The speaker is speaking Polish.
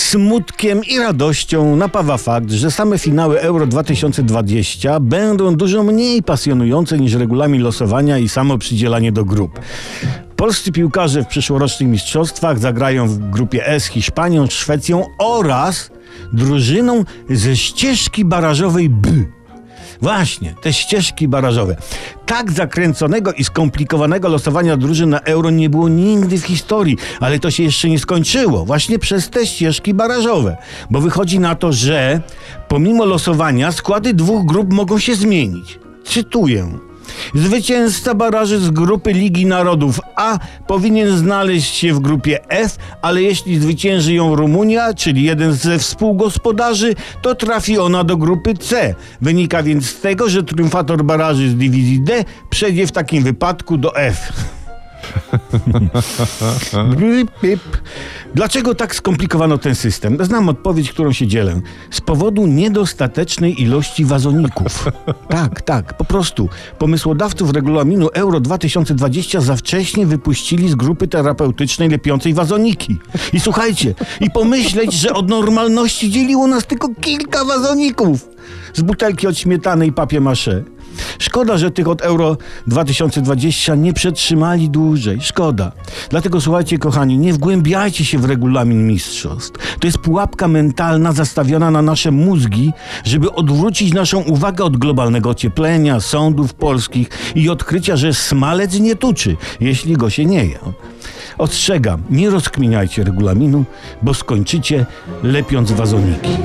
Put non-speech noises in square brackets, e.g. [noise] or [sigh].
Smutkiem i radością napawa fakt, że same finały Euro 2020 będą dużo mniej pasjonujące niż regulamin losowania i samo przydzielanie do grup. Polscy piłkarze w przyszłorocznych mistrzostwach zagrają w grupie S Hiszpanią, Szwecją oraz drużyną ze ścieżki barażowej B. Właśnie, te ścieżki barażowe. Tak zakręconego i skomplikowanego losowania drużyn na euro nie było nigdy w historii, ale to się jeszcze nie skończyło, właśnie przez te ścieżki barażowe. Bo wychodzi na to, że pomimo losowania składy dwóch grup mogą się zmienić. Cytuję. Zwycięzca baraży z grupy Ligi Narodów A powinien znaleźć się w grupie F, ale jeśli zwycięży ją Rumunia, czyli jeden ze współgospodarzy, to trafi ona do grupy C. Wynika więc z tego, że triumfator baraży z dywizji D przejdzie w takim wypadku do F. [laughs] Bip, bip. Dlaczego tak skomplikowano ten system? Znam odpowiedź, którą się dzielę. Z powodu niedostatecznej ilości wazoników. [laughs] Tak, tak, po prostu. Pomysłodawców regulaminu Euro 2020 za wcześnie wypuścili z grupy terapeutycznej lepiącej wazoniki. I słuchajcie, i pomyśleć, że od normalności dzieliło nas tylko kilka wazoników. Z butelki od śmietany i papier maché. Szkoda, że tych od Euro 2020 nie przetrzymali dłużej. Szkoda. Dlatego słuchajcie, kochani, nie wgłębiajcie się w regulamin mistrzostw. To jest pułapka mentalna zastawiona na nasze mózgi, żeby odwrócić naszą uwagę od globalnego ocieplenia, sądów polskich i odkrycia, że smalec nie tuczy, jeśli go się nie je. Ostrzegam, nie rozkminiajcie regulaminu, bo skończycie lepiąc wazoniki.